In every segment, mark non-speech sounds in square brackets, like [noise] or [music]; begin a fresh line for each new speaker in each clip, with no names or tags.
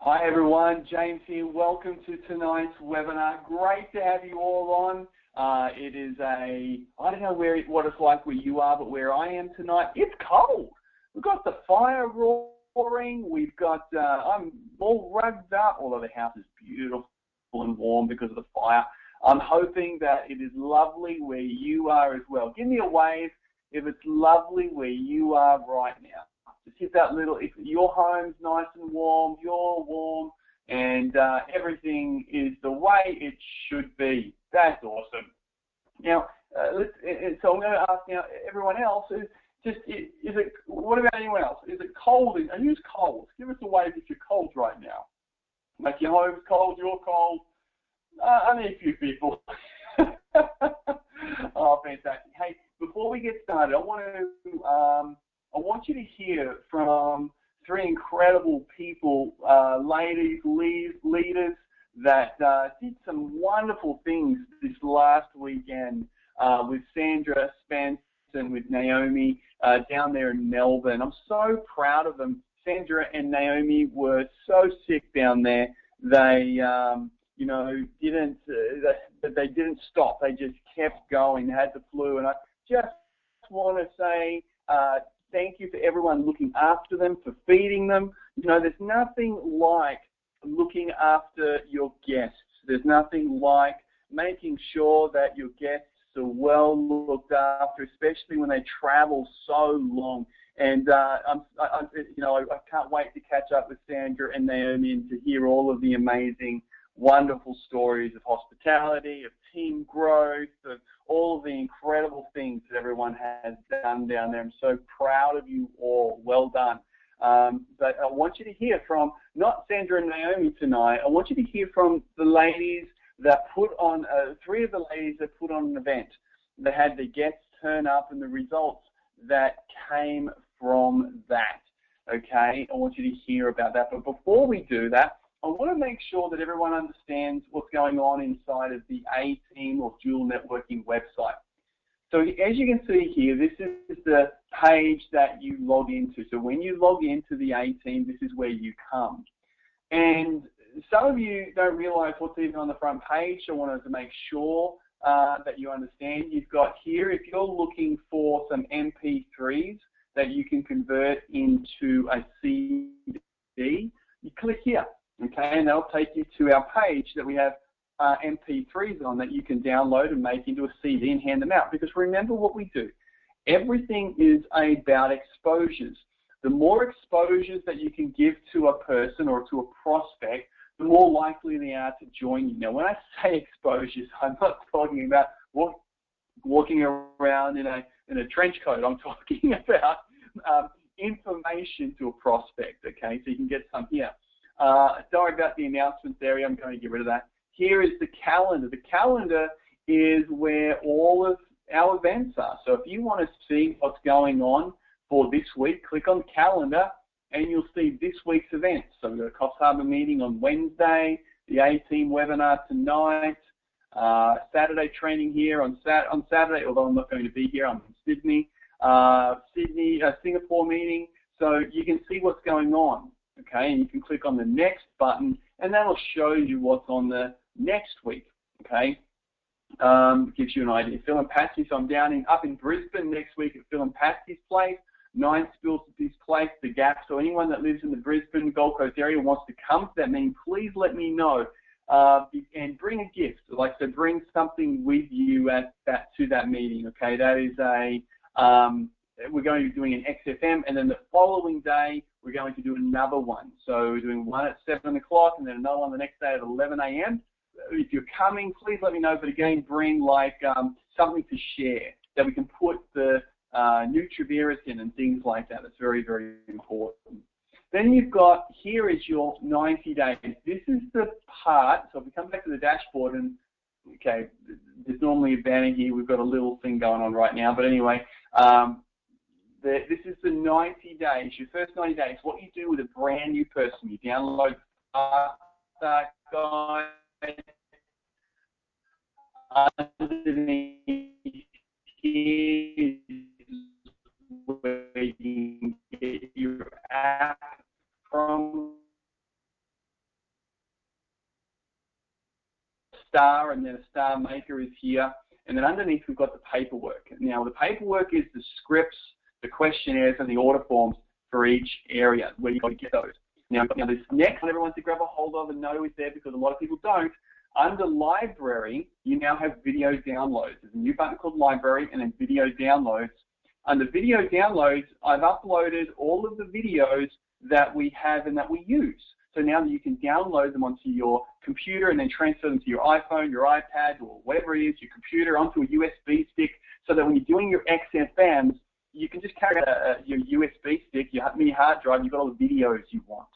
Hi everyone, James here. Welcome to tonight's webinar. Great to have you all on. Uh, it is a, I don't know where it, what it's like where you are, but where I am tonight, it's cold. We've got the fire roaring. We've got, uh, I'm all rugged up, although the house is beautiful and warm because of the fire. I'm hoping that it is lovely where you are as well. Give me a wave if it's lovely where you are right now. Just hit that little, if your home's nice and warm, you're warm, and uh, everything is the way it should be. That's awesome. Now, uh, let's, so I'm going to ask now everyone else is just is it what about anyone else? Is it cold? And who's cold? Give us a wave if you're cold right now. Like your home's cold, you're cold. Uh, I need a few people. [laughs] oh, fantastic! Hey, before we get started, I want to um, I want you to hear from three incredible people, uh, ladies, lead, leaders that uh, did some wonderful things this last weekend uh, with Sandra Spence and with Naomi uh, down there in Melbourne. I'm so proud of them. Sandra and Naomi were so sick down there. They, um, you know, didn't uh, they, they didn't stop. They just kept going. They had the flu, and I just want to say uh, thank you for everyone looking after them, for feeding them. You know, there's nothing like looking after your guests. There's nothing like making sure that your guests are well looked after, especially when they travel so long. And uh, I'm, I, you know, I, I can't wait to catch up with Sandra and Naomi and to hear all of the amazing, wonderful stories of hospitality, of team growth, of all the incredible things that everyone has done down there. I'm so proud of you all. Well done. Um, but I want you to hear from not Sandra and Naomi tonight. I want you to hear from the ladies that put on, uh, three of the ladies that put on an event. They had the guests turn up and the results that came from that. Okay, I want you to hear about that. But before we do that, I want to make sure that everyone understands what's going on inside of the A-Team or dual networking website. So as you can see here, this is the page that you log into. So when you log into the A-Team, this is where you come. And some of you don't realize what's even on the front page, so I wanted to make sure uh, that you understand. You've got here, if you're looking for some MP3s that you can convert into a CD, you click here, okay, and that'll take you to our page that we have uh, MP3s on that you can download and make into a CD and hand them out. Because remember what we do. Everything is about exposures. The more exposures that you can give to a person or to a prospect, the more likely they are to join you. Now, when I say exposures, I'm not talking about walk, walking around in a, in a trench coat. I'm talking [laughs] about um, information to a prospect, okay? So you can get some here. Uh, sorry about the announcements area. I'm going to get rid of that. Here is the calendar. The calendar is where all of our events are. So if you want to see what's going on for this week, click on calendar and you'll see this week's events. So we've got a Coffs Harbour meeting on Wednesday, the A-Team webinar tonight, uh, Saturday training here on, sat on Saturday, although I'm not going to be here, I'm in Sydney, uh, Sydney, uh, Singapore meeting. So you can see what's going on, okay? And you can click on the next button and that'll show you what's on the next week, okay? Um, gives you an idea. Phil and Patsy's, so I'm down in, up in Brisbane next week at Phil and Patsy's place. Nine Spills at this place, the Gap. So anyone that lives in the Brisbane Gold Coast area wants to come to that meeting, please let me know. Uh, and bring a gift. Like so, bring something with you at that to that meeting. Okay, that is a um, we're going to be doing an XFM, and then the following day we're going to do another one. So we're doing one at seven o'clock, and then another one the next day at 11 a.m. If you're coming, please let me know. But again, bring like um, something to share that we can put the uh, NutriVerus and things like that. It's very, very important. Then you've got, here is your 90 days. This is the part, so if we come back to the dashboard and, okay, there's normally a banner here. We've got a little thing going on right now. But anyway, um, the, this is the 90 days, your first 90 days, what you do with a brand new person. You download that Guide. underneath is where you get your app from star and then a star maker is here and then underneath we've got the paperwork. Now the paperwork is the scripts the questionnaires and the order forms for each area where you've got to get those. Now, now this next one everyone to grab a hold of and know is there because a lot of people don't. Under library, you now have video downloads. There's a new button called library and then video downloads. Under video downloads, I've uploaded all of the videos that we have and that we use. So now that you can download them onto your computer and then transfer them to your iPhone, your iPad, or whatever it is, your computer, onto a USB stick, so that when you're doing your XFMs, you can just carry a, your USB stick, your mini hard drive, you've got all the videos you want.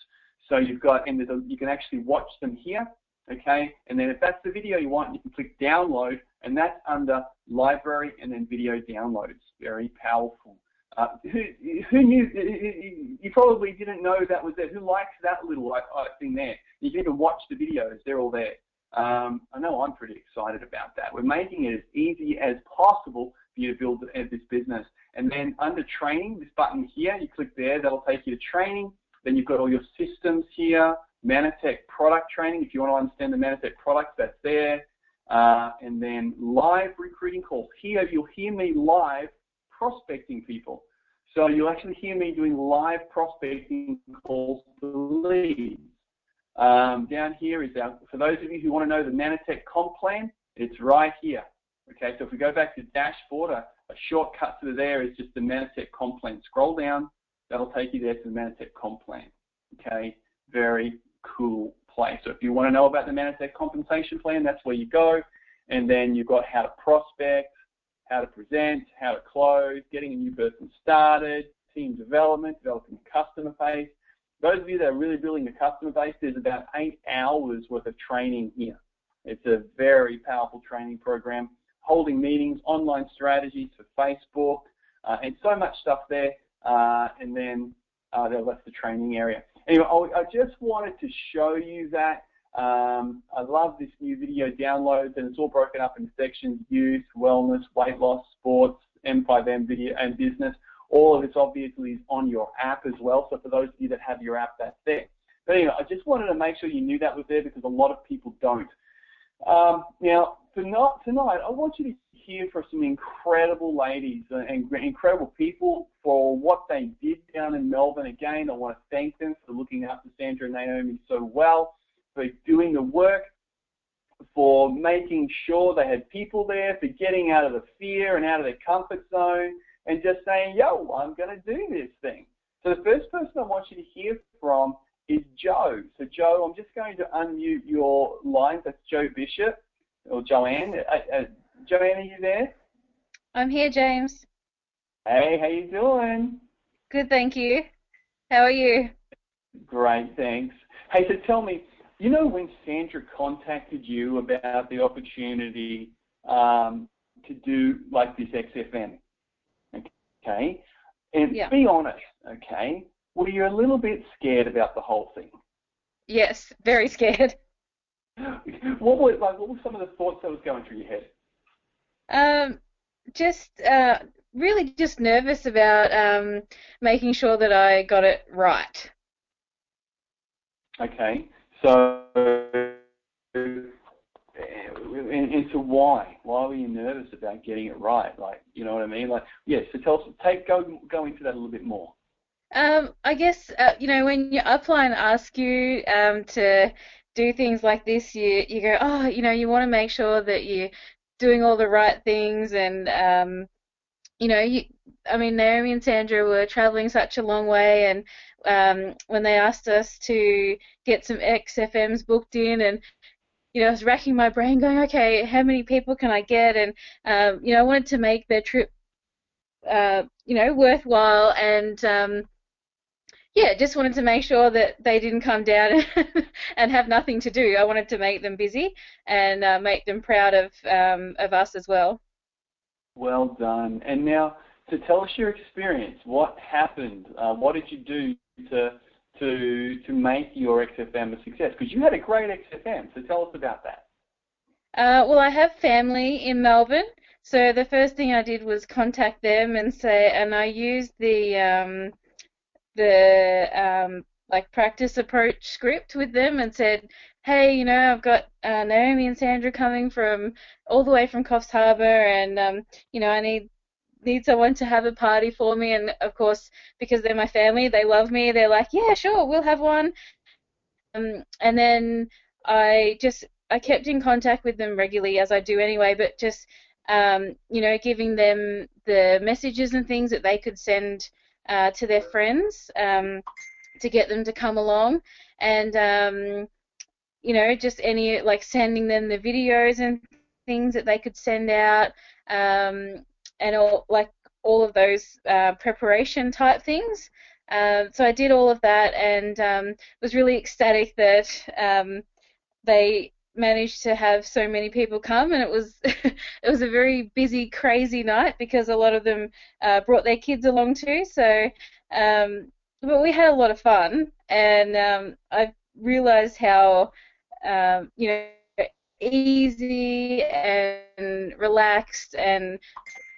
So you've got, and you can actually watch them here, okay? And then if that's the video you want, you can click download, and that's under library and then video downloads. Very powerful. Uh, who, who knew? You probably didn't know that was there. Who likes that little uh, thing there? You can even watch the videos; they're all there. Um, I know I'm pretty excited about that. We're making it as easy as possible for you to build this business. And then under training, this button here, you click there, that'll take you to training. Then you've got all your systems here, Mannatech product training. If you want to understand the Mannatech products, that's there. Uh, and then live recruiting calls. Here, you'll hear me live prospecting people. So you'll actually hear me doing live prospecting calls to leads. Um, down here is our, for those of you who want to know the Mannatech comp plan, it's right here. Okay, so if we go back to dashboard, a, a shortcut to there is just the Mannatech comp plan. Scroll down, that'll take you there to the Mannatech comp plan. Okay, very cool place. So if you want to know about the Mannatech compensation plan, that's where you go. And then you've got how to prospect, how to present, how to close, getting a new person started, team development, developing a customer base. Those of you that are really building a customer base, there's about eight hours worth of training here. It's a very powerful training program, holding meetings, online strategies for Facebook, uh, and so much stuff there. Uh, and then uh, that's the training area. Anyway, I just wanted to show you that um, I love this new video downloads, and it's all broken up into sections: youth, wellness, weight loss, sports, M5M video, and business. All of this obviously is on your app as well. So for those of you that have your app, that's there. But anyway, I just wanted to make sure you knew that was there because a lot of people don't. Um, now, tonight, tonight, I want you to hear from some incredible ladies and incredible people for what they did down in Melbourne. Again, I want to thank them for looking after Sandra and Naomi so well for doing the work, for making sure they had people there, for getting out of the fear and out of their comfort zone, and just saying, yo, I'm going to do this thing. So the first person I want you to hear from is Joe. So Joe, I'm just going to unmute your line. That's Joe Bishop or Joanne. Uh, uh, Joanne, are you there?
I'm here, James.
Hey, how you doing?
Good, thank you. How are you?
Great, thanks. Hey, so tell me, you know when Sandra contacted you about the opportunity um, to do like this XFM, okay? And yeah. be honest, okay? Were you a little bit scared about the whole thing?
Yes, very scared.
What were like? What were some of the thoughts that was going through your head?
Um, just uh, really just nervous about um, making sure that I got it right.
Okay. So, and, and so why? Why were you nervous about getting it right? Like, you know what I mean? Like, yeah. So tell us, take go go into that a little bit more.
Um, I guess uh, you know when your upline ask you um, to do things like this, you you go, oh, you know, you want to make sure that you're doing all the right things, and um, you know, you. I mean, Naomi and Sandra were traveling such a long way, and um, when they asked us to get some XFMs booked in and you know, I was racking my brain going, okay, how many people can I get? And, um, you know, I wanted to make their trip, uh, you know, worthwhile and, um, yeah, just wanted to make sure that they didn't come down [laughs] and have nothing to do. I wanted to make them busy and uh, make them proud of, um, of us as well.
Well done. And now, to tell us your experience. What happened? Uh, what did you do to to to make your XFM a success? Because you had a great XFM, so tell us about that.
Uh, well, I have family in Melbourne, so the first thing I did was contact them and say, and I used the um, the um, like practice approach script with them and said, hey, you know, I've got uh, Naomi and Sandra coming from all the way from Coffs Harbour, and um, you know, I need need someone to have a party for me. And of course, because they're my family, they love me. They're like, yeah, sure, we'll have one. Um, and then I just I kept in contact with them regularly as I do anyway, but just um, you know, giving them the messages and things that they could send uh, to their friends um, to get them to come along, and um, you know, just any like sending them the videos and things that they could send out, um, and all like all of those uh, preparation type things. Um, so I did all of that and um, was really ecstatic that um, they managed to have so many people come, and it was [laughs] it was a very busy, crazy night because a lot of them uh, brought their kids along too. So, um, but we had a lot of fun, and um, I realised how um, you know easy and relaxed and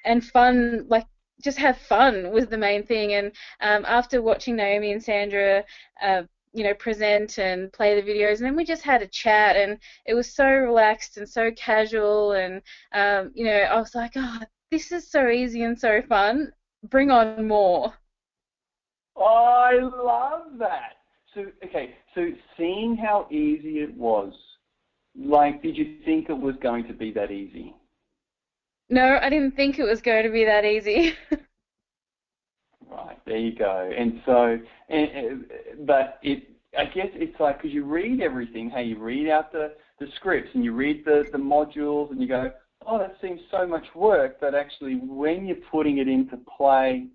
and fun like just have fun was the main thing and um, after watching Naomi and Sandra uh, you know, present and play the videos, and then we just had a chat, and it was so relaxed and so casual, and um, you know, I was like, oh, this is so easy and so fun. Bring on more.
I love that. So okay, so seeing how easy it was, like, did you think it was going to be that easy?
No, I didn't think it was going to be that easy. [laughs]
Right, there you go. And so, and, but it, I guess it's like because you read everything. Hey, you read out the the scripts and you read the the modules, and you go, oh, that seems so much work. But actually, when you're putting it into play,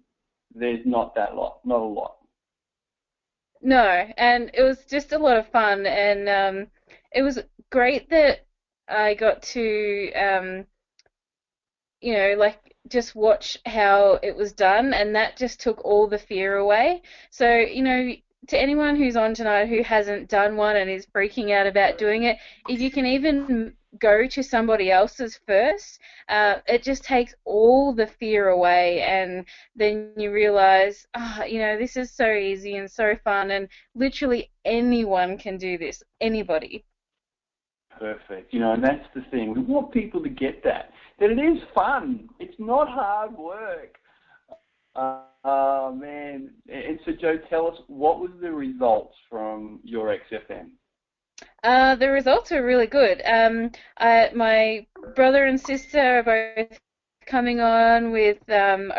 there's not that lot, not a lot.
No, and it was just a lot of fun, and um, it was great that I got to, um, you know, like just watch how it was done, and that just took all the fear away. So, you know, to anyone who's on tonight who hasn't done one and is freaking out about doing it, if you can even go to somebody else's first, uh, it just takes all the fear away, and then you realize, oh, you know, this is so easy and so fun, and literally anyone can do this, anybody.
Perfect. You know, and that's the thing. We want people to get that that it is fun. It's not hard work. Uh, uh, man. And so, Joe, tell us what was the results from your XFM?
Uh, the results were really good. Um, I, my brother and sister are both coming on with um,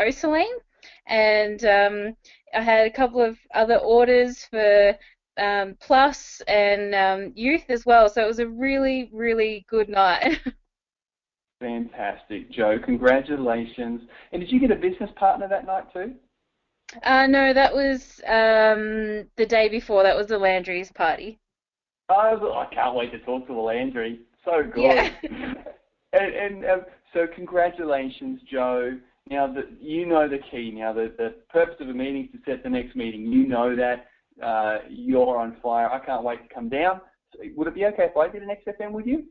and um, I had a couple of other orders for um, Plus and um, Youth as well. So it was a really, really good night. [laughs]
Fantastic, Joe. Congratulations. And did you get a business partner that night too?
Uh, no, that was um, the day before. That was the Landry's party.
Oh, I can't wait to talk to the Landry. So good.
Yeah. [laughs] [laughs]
and and um, so congratulations, Joe. Now that you know the key. Now the the purpose of a meeting is to set the next meeting. You know that. Uh, you're on fire. I can't wait to come down. So would it be okay if I did an XFM with you?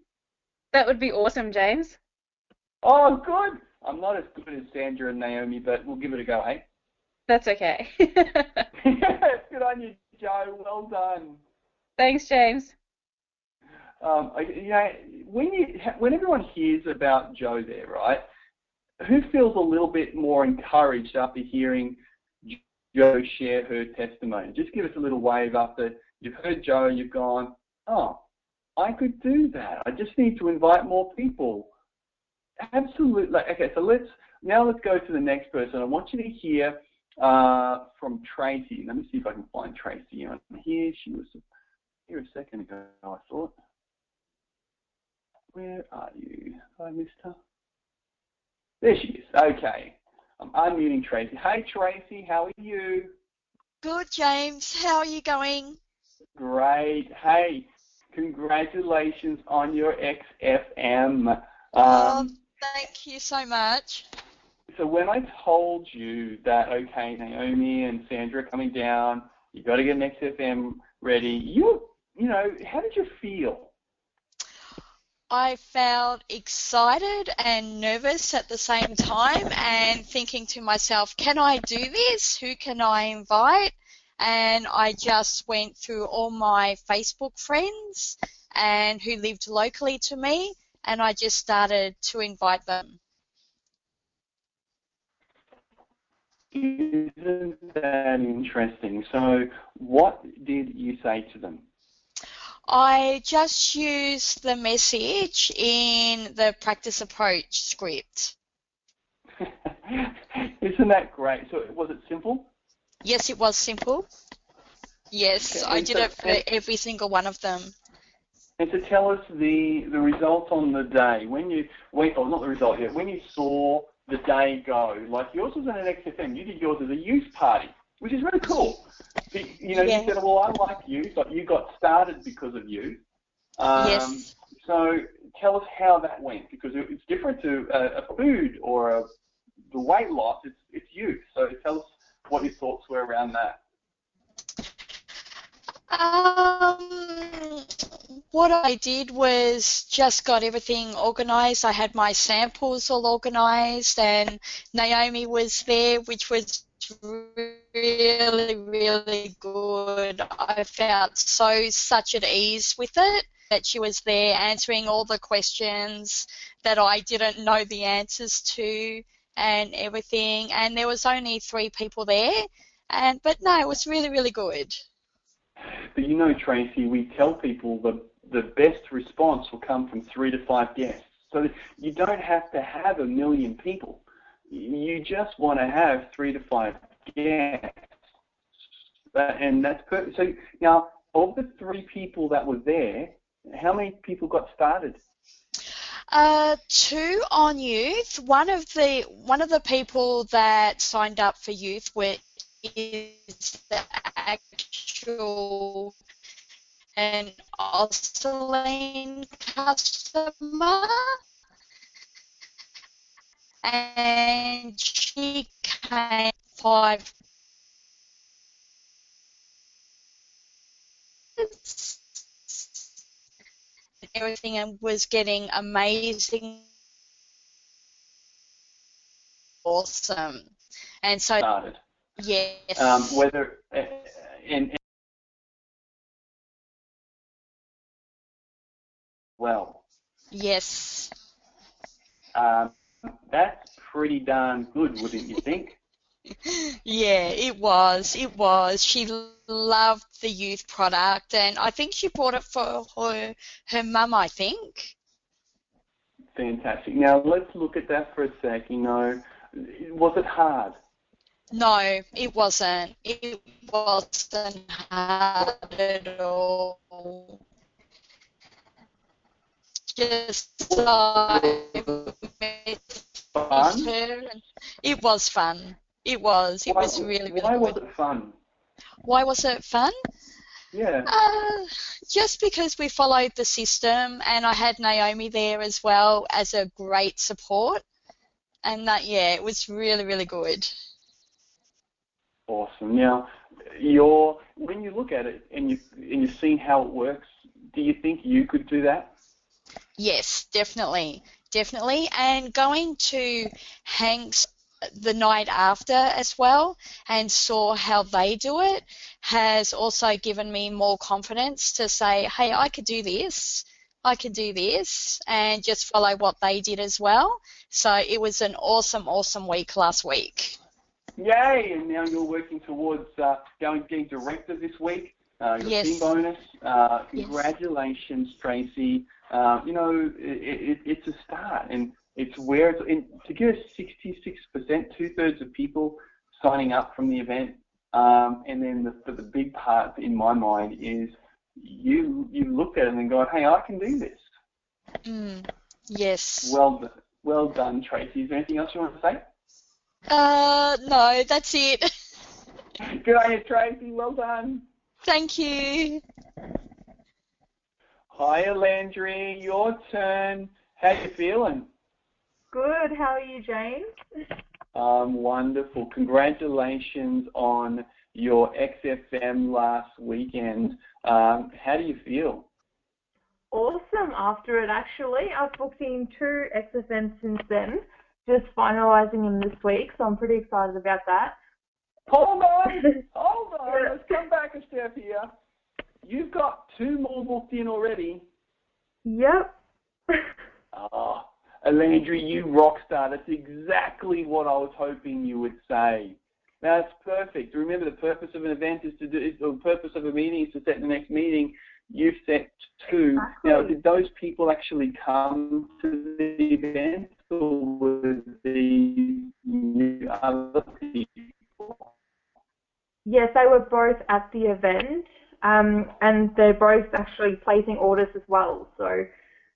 That would be awesome, James.
Oh, good. I'm not as good as Sandra and Naomi, but we'll give it a go, hey?
That's okay. [laughs] [laughs]
good on you, Joe. Well done.
Thanks, James.
Um, you know, when you when everyone hears about Joe there, right? Who feels a little bit more encouraged after hearing Joe share her testimony? Just give us a little wave after you've heard Joe. You've gone, oh, I could do that. I just need to invite more people. Absolutely. Okay, so let's now let's go to the next person. I want you to hear uh, from Tracy. Let me see if I can find Tracy on here. She was here a second ago, I thought. Where are you? I missed her. There she is. Okay. I'm unmuting Tracy. Hey Tracy, how are you?
Good, James. How are you going?
Great. Hey, congratulations on your XFM.
Um, um, Thank you so much.
So when I told you that, okay, Naomi and Sandra are coming down, you got to get an XFM ready. You, you know, how did you feel?
I felt excited and nervous at the same time, and thinking to myself, can I do this? Who can I invite? and I just went through all my Facebook friends and who lived locally to me, and I just started to invite them.
Isn't that interesting? So, what did you say to them?
I just used the message in the practice approach script. [laughs]
Isn't that great? So, was it simple?
Yes, it was simple. Yes,
Okay,
I did
so-
it for every single one of them.
And to tell us the the results on the day when you when or not the result yet when you saw the day go like yours was an XFM you did yours as a youth party which is really cool. Be- You know
Yeah.
you said well I like you. but you got started because of you." Um,
yes.
So tell us how that went because it's different to a, a food or a, the weight loss. It's it's youth. So tell us what your thoughts were around that.
Um, what I did was just got everything organised. I had my samples all organised, and Naomi was there, which was really, really really good. I felt so such at ease with it that she was there answering all the questions that I didn't know the answers to and everything. And there was only three people there, and but no, it was really, really good.
But you know, Tracy, we tell people the the best response will come from three to five guests. So you don't have to have a million people. You just want to have three to five But, and that's perfect. So now, of the three people that were there, how many people got started?
Uh, two on youth. One of the one of the people that signed up for youth were is the actual an Australian customer, and she came five. Everything and was getting amazing, awesome, and so
Started.
yes,
Um, whether uh, and, and well,
yes.
um, that's pretty darn good, wouldn't you think?
Yeah, it was. It was. She loved the youth product, and I think she bought it for her her mum. I think.
Fantastic. Now let's look at that for a sec. You know, was it hard?
No, it wasn't. It wasn't hard at all. Just
Fun?
it was fun. It was. It
Why-
was really, really
Why
good.
was it fun?
Why was it fun?
Yeah.
Uh, just because we followed the system, and I had Naomi there as well as a great support, and that yeah, it was really really good.
Awesome. Now, you're when you look at it and you and you've seen how it works, do you think you could do that?
Yes, definitely, definitely, and going to Hanks the night after as well and saw how they do it has also given me more confidence to say, hey, I could do this. I could do this and just follow what they did as well. So it was an awesome, awesome week last week.
Yay! And now you're working towards uh, going being director this week. Uh, your
Yes.
team bonus. Uh,
Yes.
congratulations, Tracy. Uh, you know, it, it, it's a start, and it's where it's in, to get a 66%, two thirds of people signing up from the event, um, and then the, the, the big part in my mind is you you looked at it and go, hey, I can do this.
Mm, yes.
Well, done- well done, Tracy. Is there anything else you want to say?
Uh, no, that's it. [laughs]
Good on you, Tracy. Well done.
Thank you.
Hi, Landry. Your turn. How are you feeling?
Good. How are you, Jane?
Um, wonderful. Congratulations on your XFM last weekend. Um, how do you feel?
Awesome. After it, actually, I've booked in two XFMs since then, just finalising them this week, so I'm pretty excited about that.
Hold on. [laughs] Hold on, let's come back a step here. You've got two more booked in already.
Yep.
Oh, [laughs] Alandri, you rock star. That's exactly what I was hoping you would say. Now, That's perfect. Remember, the purpose of an event is to do. The purpose of a meeting is to set the next meeting. You've set two.
Exactly.
Now, did those people actually come to the event, or were the new other people?
Yes, they were both at the event, um, and they're both actually placing orders as well. So,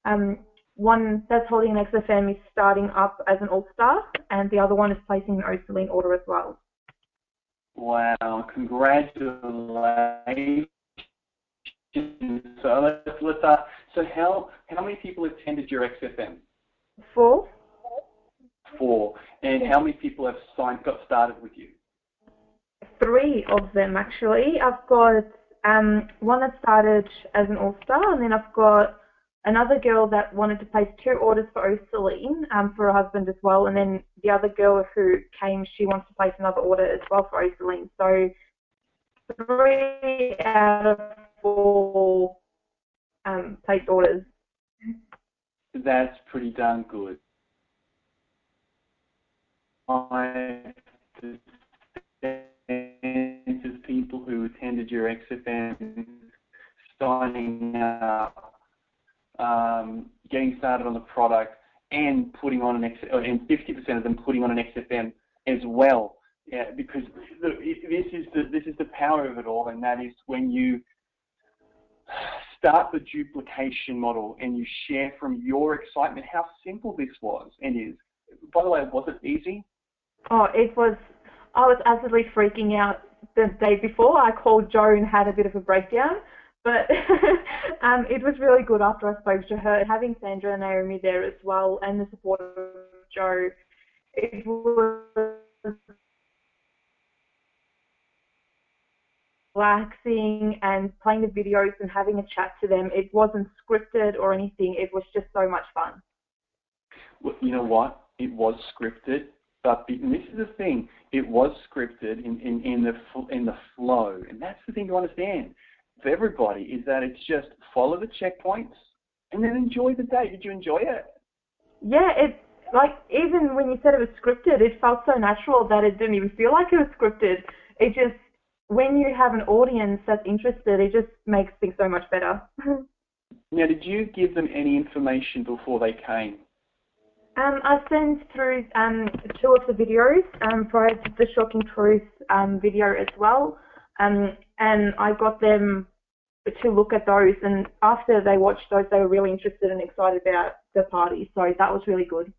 um, one that's holding an XFM is starting up as an all-star, and the other one is placing an OsoLean order as well.
Wow! Congratulations. So let's, let's uh, so how how many people attended your XFM?
Four.
Four. And how many people have signed got started with you?
three of them actually. I've got um, one that started as an all-star, and then I've got another girl that wanted to place two orders for OsoLean um, for her husband as well, and then the other girl who came, she wants to place another order as well for OsoLean. So three out of four um, placed orders.
That's pretty darn good. I to people who attended your XFM signing up, um, getting started on the product, and putting on an X, and 50% of them putting on an XFM as well. Yeah, because the, this is the this is the power of it all, and that is when you start the duplication model and you share from your excitement how simple this was and is. By the way, was it easy?
Oh, it was. I was absolutely freaking out the day before. I called Jo and had a bit of a breakdown, but [laughs] um, it was really good after I spoke to her. Having Sandra and Naomi there as well, and the support of Joe. it was relaxing and playing the videos and having a chat to them. It wasn't scripted or anything. It was just so much fun.
Well, you know what? It was scripted, but the, and this is the thing. It was scripted in, in, in the in the flow, and that's the thing to understand for everybody is that it's just follow the checkpoints and then enjoy the day. Did you enjoy it?
Yeah, it like even when you said it was scripted, it felt so natural that it didn't even feel like it was scripted. It just when you have an audience that's interested, it just makes things so much better. [laughs]
Now, did you give them any information before they came?
Um, I sent through um, two of the videos um, prior to the Shocking Truth um, video as well, um, and I got them to look at those. And after they watched those, they were really interested and excited about the party. So that was really good.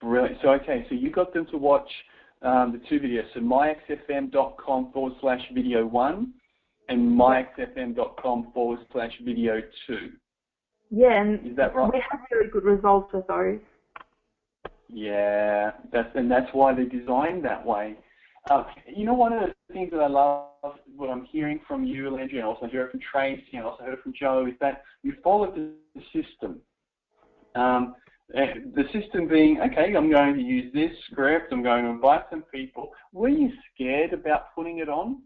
Brilliant. So, okay, so you got them to watch um, the two videos. So, myxfm.com forward slash video one and myxfm.com forward slash video two.
Yeah, and
Is that right?
we had really good results with those.
Yeah, that's and that's why they're designed that way. You know, one of the things that I love, what I'm hearing from you, Landry, and also hear it from Tracy, and also heard it from Joe, is that you followed the system. Um, uh, the system being, okay, I'm going to use this script, I'm going to invite some people. Were you scared about putting it on?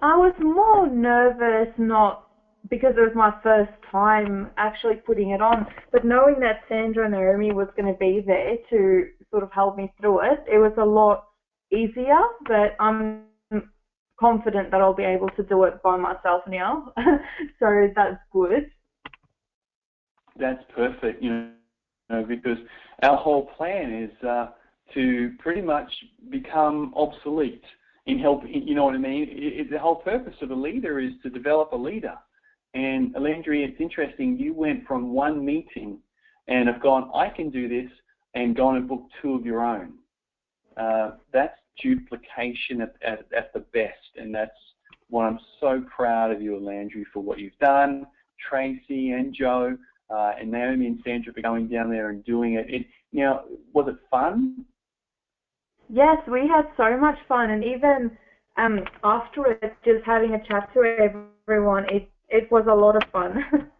I was more nervous, not because it was my first time actually putting it on, but knowing that Sandra and Naomi was going to be there to sort of help me through it, it was a lot easier. But I'm confident that I'll be able to do it by myself now, [laughs] so that's good.
That's perfect, you know, because our whole plan is uh, to pretty much become obsolete in help. You know what I mean? It, it, the whole purpose of a leader is to develop a leader. And Landry, it's interesting. You went from one meeting and have gone, I can do this, and gone and booked two of your own. Uh, that's duplication at, at, at the best, and that's what I'm so proud of you, Landry, for what you've done. Tracy and Joe uh, and Naomi and Sandra for going down there and doing it. it. Now, was it fun?
Yes, we had so much fun, and even um, afterwards, just having a chat to everyone, it it was a lot of fun.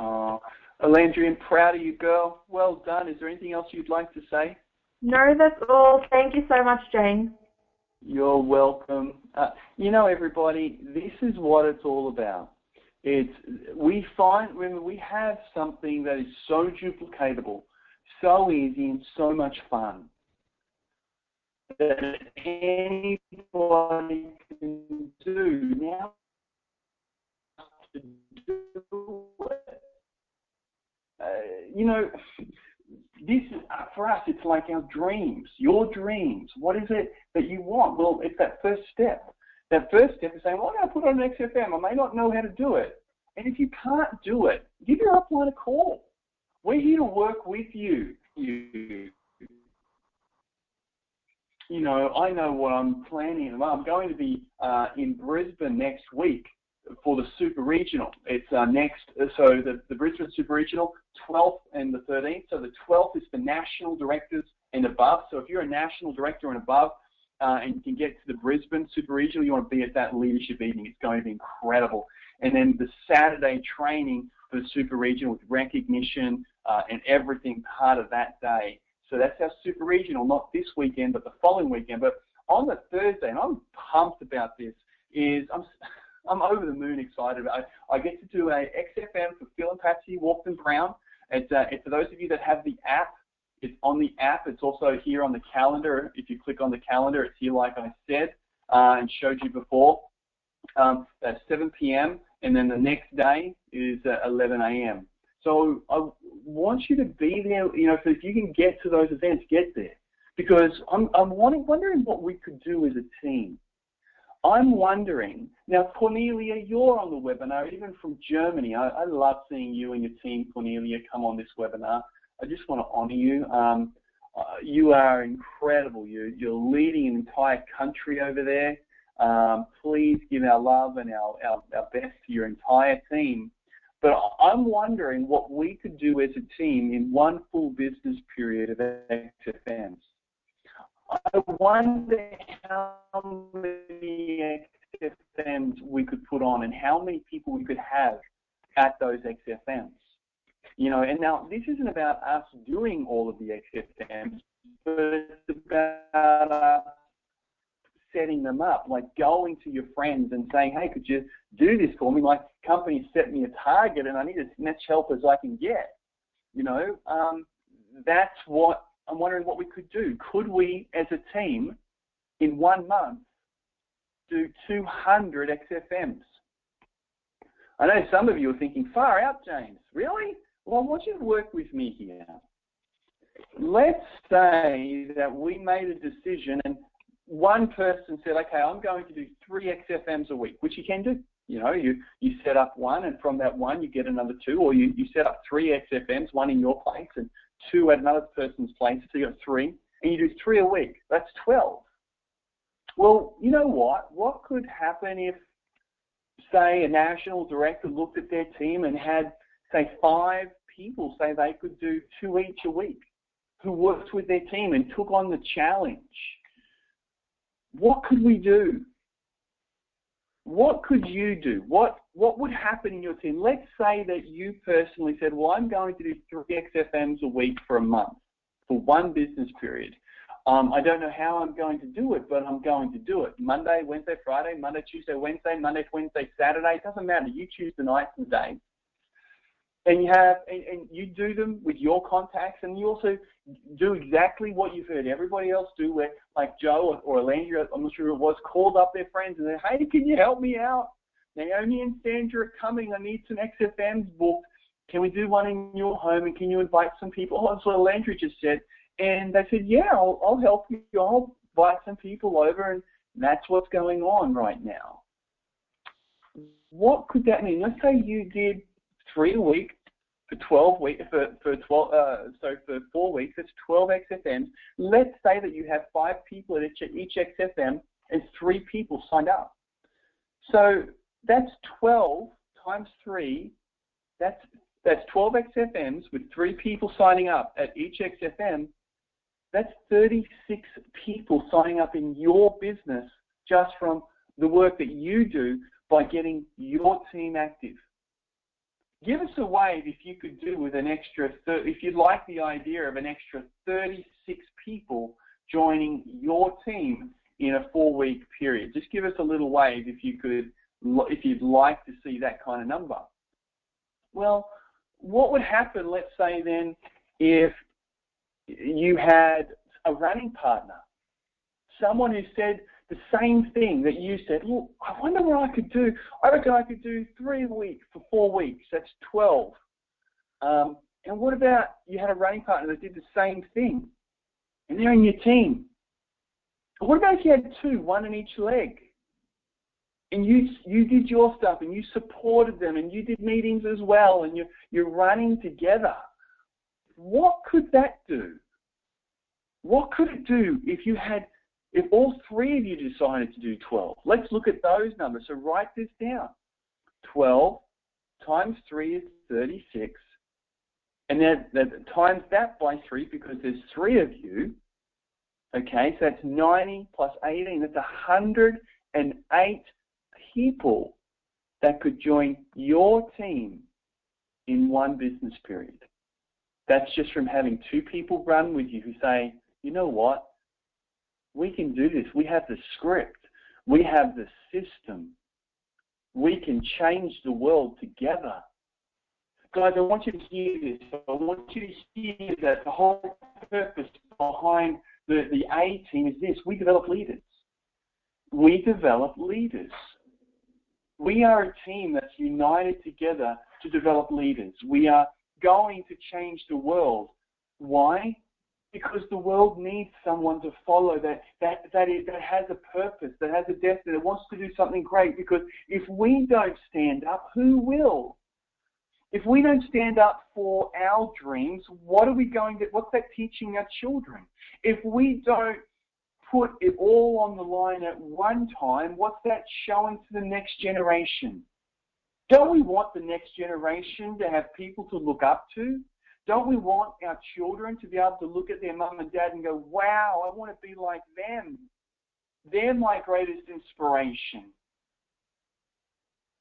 [laughs]
uh, Landry, I'm proud of you, girl. Well done. Is there anything else you'd like to say?
No, that's all. Thank you so much, Jane.
You're welcome. Uh, you know, everybody, this is what it's all about. It's we find when we have something that is so duplicatable, so easy, and so much fun that anybody can do now to do it. Uh, you know, this uh, for us, it's like our dreams, your dreams. What is it that you want? Well, it's that first step. That first step is saying, well, I'm going to put on an XFM. I may not know how to do it. And if you can't do it, give your upline a call. We're here to work with you. You, you know, I know what I'm planning. I'm going to be uh, in Brisbane next week for the Super Regional. It's uh, next, uh, so the, the Brisbane Super Regional, 12th and the 13th. So the 12th is for national directors and above. So if you're a national director and above, uh, and you can get to the Brisbane Super Regional, you want to be at that leadership evening. It's going to be incredible. And then the Saturday training for the Super Regional with recognition uh, and everything part of that day. So that's our Super Regional, not this weekend, but the following weekend. But on the Thursday, and I'm pumped about this, is I'm [laughs] I'm over the moon excited. I, I get to do a XFM for Phil and Patsy Walkden Brown. It's, uh, it's for those of you that have the app. It's on the app. It's also here on the calendar. If you click on the calendar, it's here like I said uh, and showed you before. Um, at 7 p.m. and then the next day is uh, 11 a.m. So I want you to be there. You know, so if you can get to those events, get there because I'm I'm wondering what we could do as a team. I'm wondering, now Cornelia, you're on the webinar, even from Germany. I, I, love seeing you and your team, Cornelia, come on this webinar. I just want to honor you. Um, uh, you are incredible. You, you're leading an entire country over there. Um, please give our love and our, our, our best to your entire team. But I'm wondering what we could do as a team in one full business period of XFMs. I wonder how many XFMs we could put on and how many people we could have at those XFMs. You know, and now this isn't about us doing all of the XFMs, but it's about us setting them up, like going to your friends and saying, hey, could you do this for me? My company set me a target and I need as much help as I can get. You know, um, that's what I'm wondering what we could do. Could we, as a team, in one month, do 200 XFMs? I know some of you are thinking, far out, James. Really? Well, I want you to work with me here. Let's say that we made a decision and one person said, okay, I'm going to do three XFMs a week, which you can do. You know, you, you set up one, and from that one, you get another two, or you, you set up three XFMs, one in your place and two at another person's place, so you got three, and you do three a week. That's 12. Well, you know what? What could happen if, say, a national director looked at their team and had, say, five people say they could do two each a week, who worked with their team and took on the challenge? What could we do? What could you do? What what would happen in your team? Let's say that you personally said, well, I'm going to do three XFMs a week for a month, for one business period. Um, I don't know how I'm going to do it, but I'm going to do it. Monday, Wednesday, Friday, Monday, Tuesday, Wednesday, Monday, Wednesday, Saturday. It doesn't matter. You choose the nights and days and you have and, and, you do them with your contacts and you also do exactly what you've heard everybody else do where like Joe or, or Landry, I'm not sure who it was, called up their friends and said, Hey, can you help me out? Naomi and Sandra are coming, I need some XFMs booked. Can we do one in your home and can you invite some people? Oh, that's what Landry just said. And they said, Yeah, I'll, I'll help you. I'll invite some people over and that's what's going on right now. What could that mean? Let's say you did three a week for 12 weeks, for, for 12, uh, so for four weeks, it's 12 XFMs. Let's say that you have five people at each, each XFM and three people signed up. So that's 12 times three, that's, that's 12 XFMs with three people signing up at each XFM. That's 36 people signing up in your business just from the work that you do by getting your team active give us a wave if you could do with an extra, if you'd like the idea of an extra 36 people joining your team in a four-week period? Just give us a little wave if you could, if you'd like to see that kind of number. Well, what would happen, let's say then, if you had a running partner, someone who said the same thing that you said, look, I wonder what I could do. I reckon I could do three weeks for four weeks. That's 12. Um, and what about you had a running partner that did the same thing, and they're in your team? What about if you had two, one in each leg, and you you did your stuff and you supported them and you did meetings as well and you you're running together? What could that do? What could it do if you had if all three of you decided to do 12? Let's look at those numbers. So write this down. 12 times 3 is 36 and then that times that by three because there's three of you. Okay, so that's 90 plus 18. That's 108 people that could join your team in one business period. That's just from having two people run with you who say, you know what, we can do this. We have the script. We have the system. We can change the world together. Guys, I want you to hear this. I want you to hear that the whole purpose behind the, the A team is this. We develop leaders. We develop leaders. We are a team that's united together to develop leaders. We are going to change the world. Why? Because the world needs someone to follow that that that, is, that has a purpose, that has a destiny, that wants to do something great. Because if we don't stand up, who will? If we don't stand up for our dreams, what are we going to, what's that teaching our children? If we don't put it all on the line at one time, what's that showing to the next generation? Don't we want the next generation to have people to look up to? Don't we want our children to be able to look at their mum and dad and go, wow, I want to be like them? They're my greatest inspiration.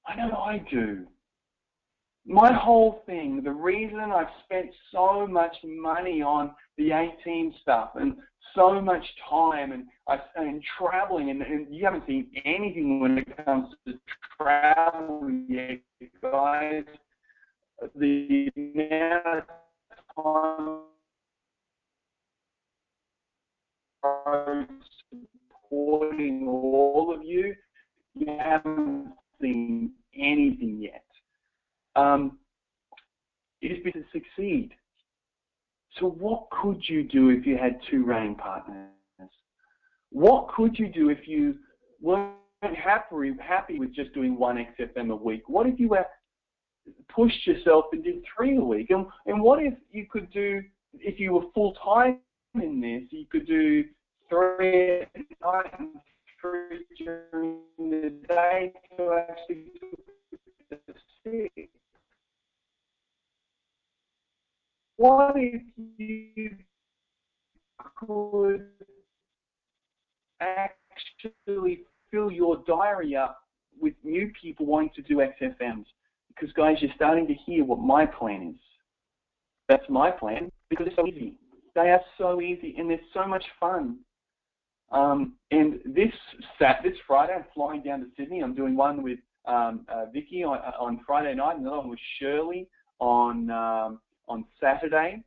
I know I do my whole thing, the reason I've spent so much money on the A-Team stuff and so much time and uh, and traveling and, and you haven't seen anything when it comes to travel yet, guys. The amount of time supporting all of you, you haven't seen anything yet um, is to succeed. So what could you do if you had two running partners? What could you do if you weren't happy, happy with just doing one XFM a week? What if you were pushed yourself and did three a week? And, and what if you could do, if you were full time in this, you could do three at night and three during the day to actually do six. what if you could actually fill your diary up with new people wanting to do XFMs? Because guys, you're starting to hear what my plan is. That's my plan because it's so easy. They are so easy and they're so much fun. Um, and this sat this Friday, I'm flying down to Sydney. I'm doing one with um, uh, Vicky on, on Friday night, and another one with Shirley on um, on Saturday,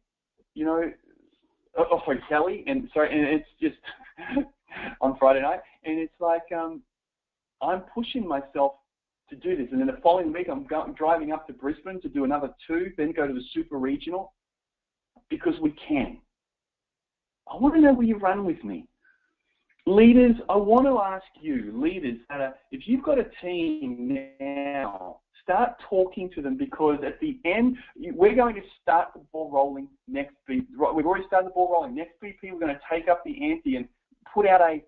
you know, oh, oh sorry, Kelly, and sorry, and it's just [laughs] on Friday night, and it's like um, I'm pushing myself to do this, and then the following week I'm driving up to Brisbane to do another two, then go to the Super Regional, because we can. I want to know where you run with me. Leaders, I want to ask you, leaders, are, if you've got a team now Start talking to them because at the end, we're going to start the ball rolling next. We've already started the ball rolling. Next BP, we're going to take up the ante and put out a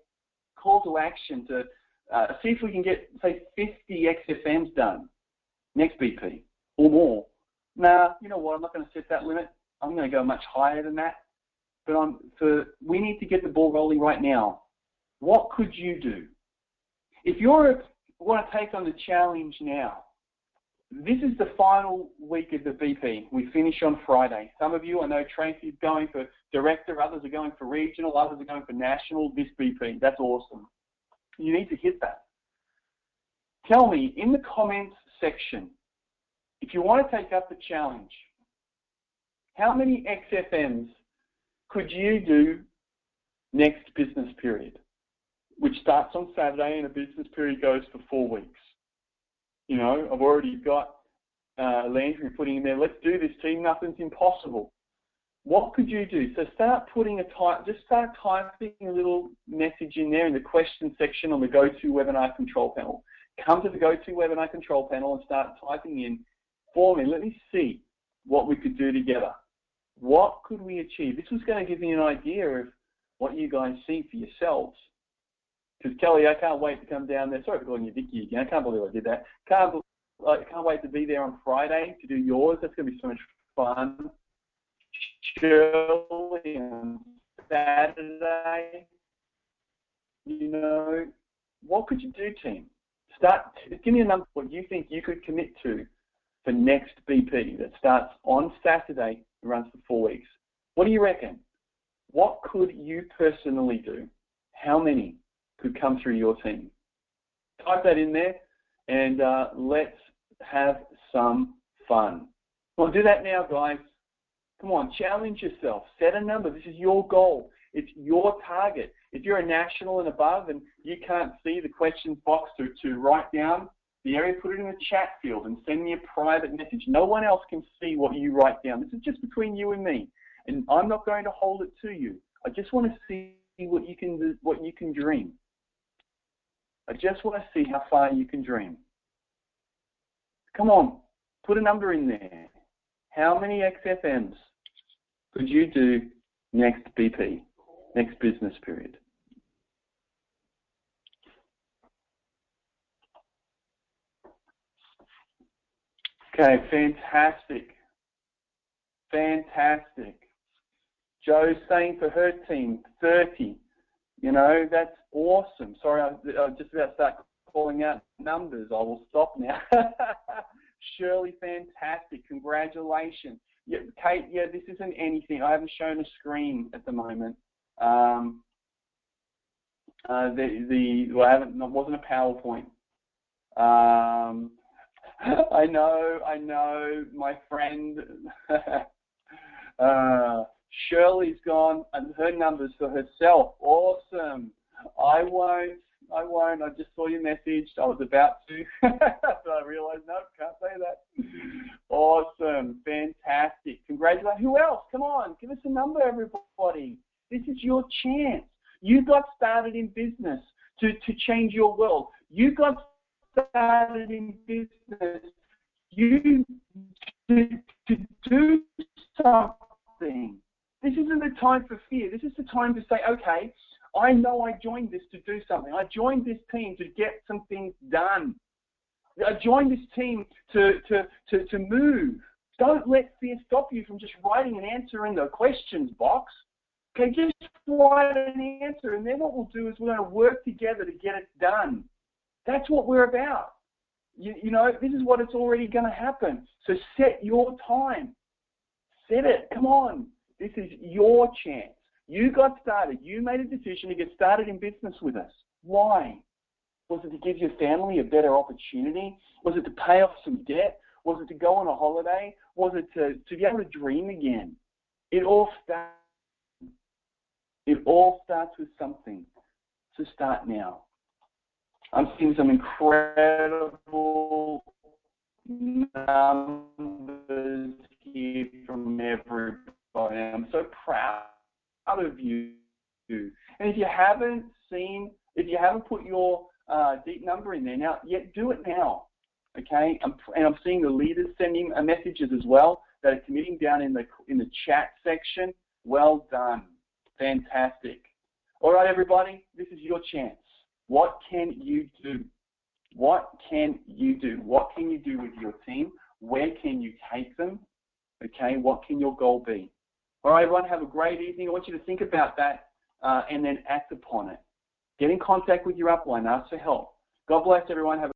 call to action to uh, see if we can get, say, 50 XFMs done next BP or more. Now, you know what? I'm not going to set that limit. I'm going to go much higher than that. But I'm, so we need to get the ball rolling right now. What could you do? If you want to take on the challenge now, this is the final week of the BP. We finish on Friday. Some of you, I know Tracy's going for director, others are going for regional, others are going for national this BP. That's awesome. You need to hit that. Tell me in the comments section if you want to take up the challenge. How many XFMs could you do next business period, which starts on Saturday and a business period goes for four weeks? You know, I've already got uh, Landry putting in there, let's do this team, nothing's impossible. What could you do? So start putting a type, just start typing a little message in there in the question section on the GoToWebinar control panel. Come to the GoToWebinar control panel and start typing in for me. Let me see what we could do together. What could we achieve? This was going to give me an idea of what you guys see for yourselves. Because Kelly, I can't wait to come down there. Sorry for calling you Vicky again. I can't believe I did that. Can't I can't wait to be there on Friday to do yours. That's going to be so much fun. Shirley Saturday. You know, what could you do, team? Start. Give me a number. What you think you could commit to for next BP that starts on Saturday and runs for four weeks. What do you reckon? What could you personally do? How many could come through your team? Type that in there and uh, let's have some fun. Well, do that now, guys. Come on, challenge yourself. Set a number. This is your goal. It's your target. If you're a national and above and you can't see the questions box to, to write down the area, put it in the chat field and send me a private message. No one else can see what you write down. This is just between you and me. And I'm not going to hold it to you. I just want to see what you can what you can dream. I just want to see how far you can dream. Come on, put a number in there. How many XFMs could you do next BP, next business period? Okay, fantastic. Fantastic. Joe's saying for her team, 30. You know, that's awesome. Sorry, I, I just about to start calling out numbers. I will stop now. [laughs] Shirley, fantastic. Congratulations. Yeah, Kate, yeah, this isn't anything. I haven't shown a screen at the moment. Um, uh, the the well, I haven't. It wasn't a PowerPoint. Um, [laughs] I know, I know, my friend. [laughs] uh, Shirley's gone and her numbers for herself. Awesome. I won't I won't. I just saw your message. I was about to, [laughs] but I realized, no, can't say that. Awesome. Fantastic. Congratulations. Who else? Come on. Give us a number, everybody. This is your chance. You got started in business to, to change your world. You got started in business you to, to do something. This isn't the time for fear. This is the time to say, okay, I know I joined this to do something. I joined this team to get some things done. I joined this team to, to, to, to move. Don't let fear stop you from just writing an answer in the questions box. Okay, just write an answer, and then what we'll do is we're going to work together to get it done. That's what we're about. You, you know, this is what it's already going to happen. So set your time. Set it. Come on. This is your chance. You got started. You made a decision to get started in business with us. Why? Was it to give your family a better opportunity? Was it to pay off some debt? Was it to go on a holiday? Was it to, to be able to dream again? It all starts. It all starts with something. So start now. I'm seeing some incredible numbers here from everybody. I'm so proud of you. And if you haven't seen, if you haven't put your uh, deep number in there now, yet do it now. Okay, I'm, and I'm seeing the leaders sending messages as well that are committing down in the in the chat section. Well done, fantastic. All right, everybody, this is your chance. What can you do? What can you do? What can you do with your team? Where can you take them? Okay, what can your goal be? All right, everyone, have a great evening. I want you to think about that uh, and then act upon it. Get in contact with your upline. Ask for help. God bless everyone. Have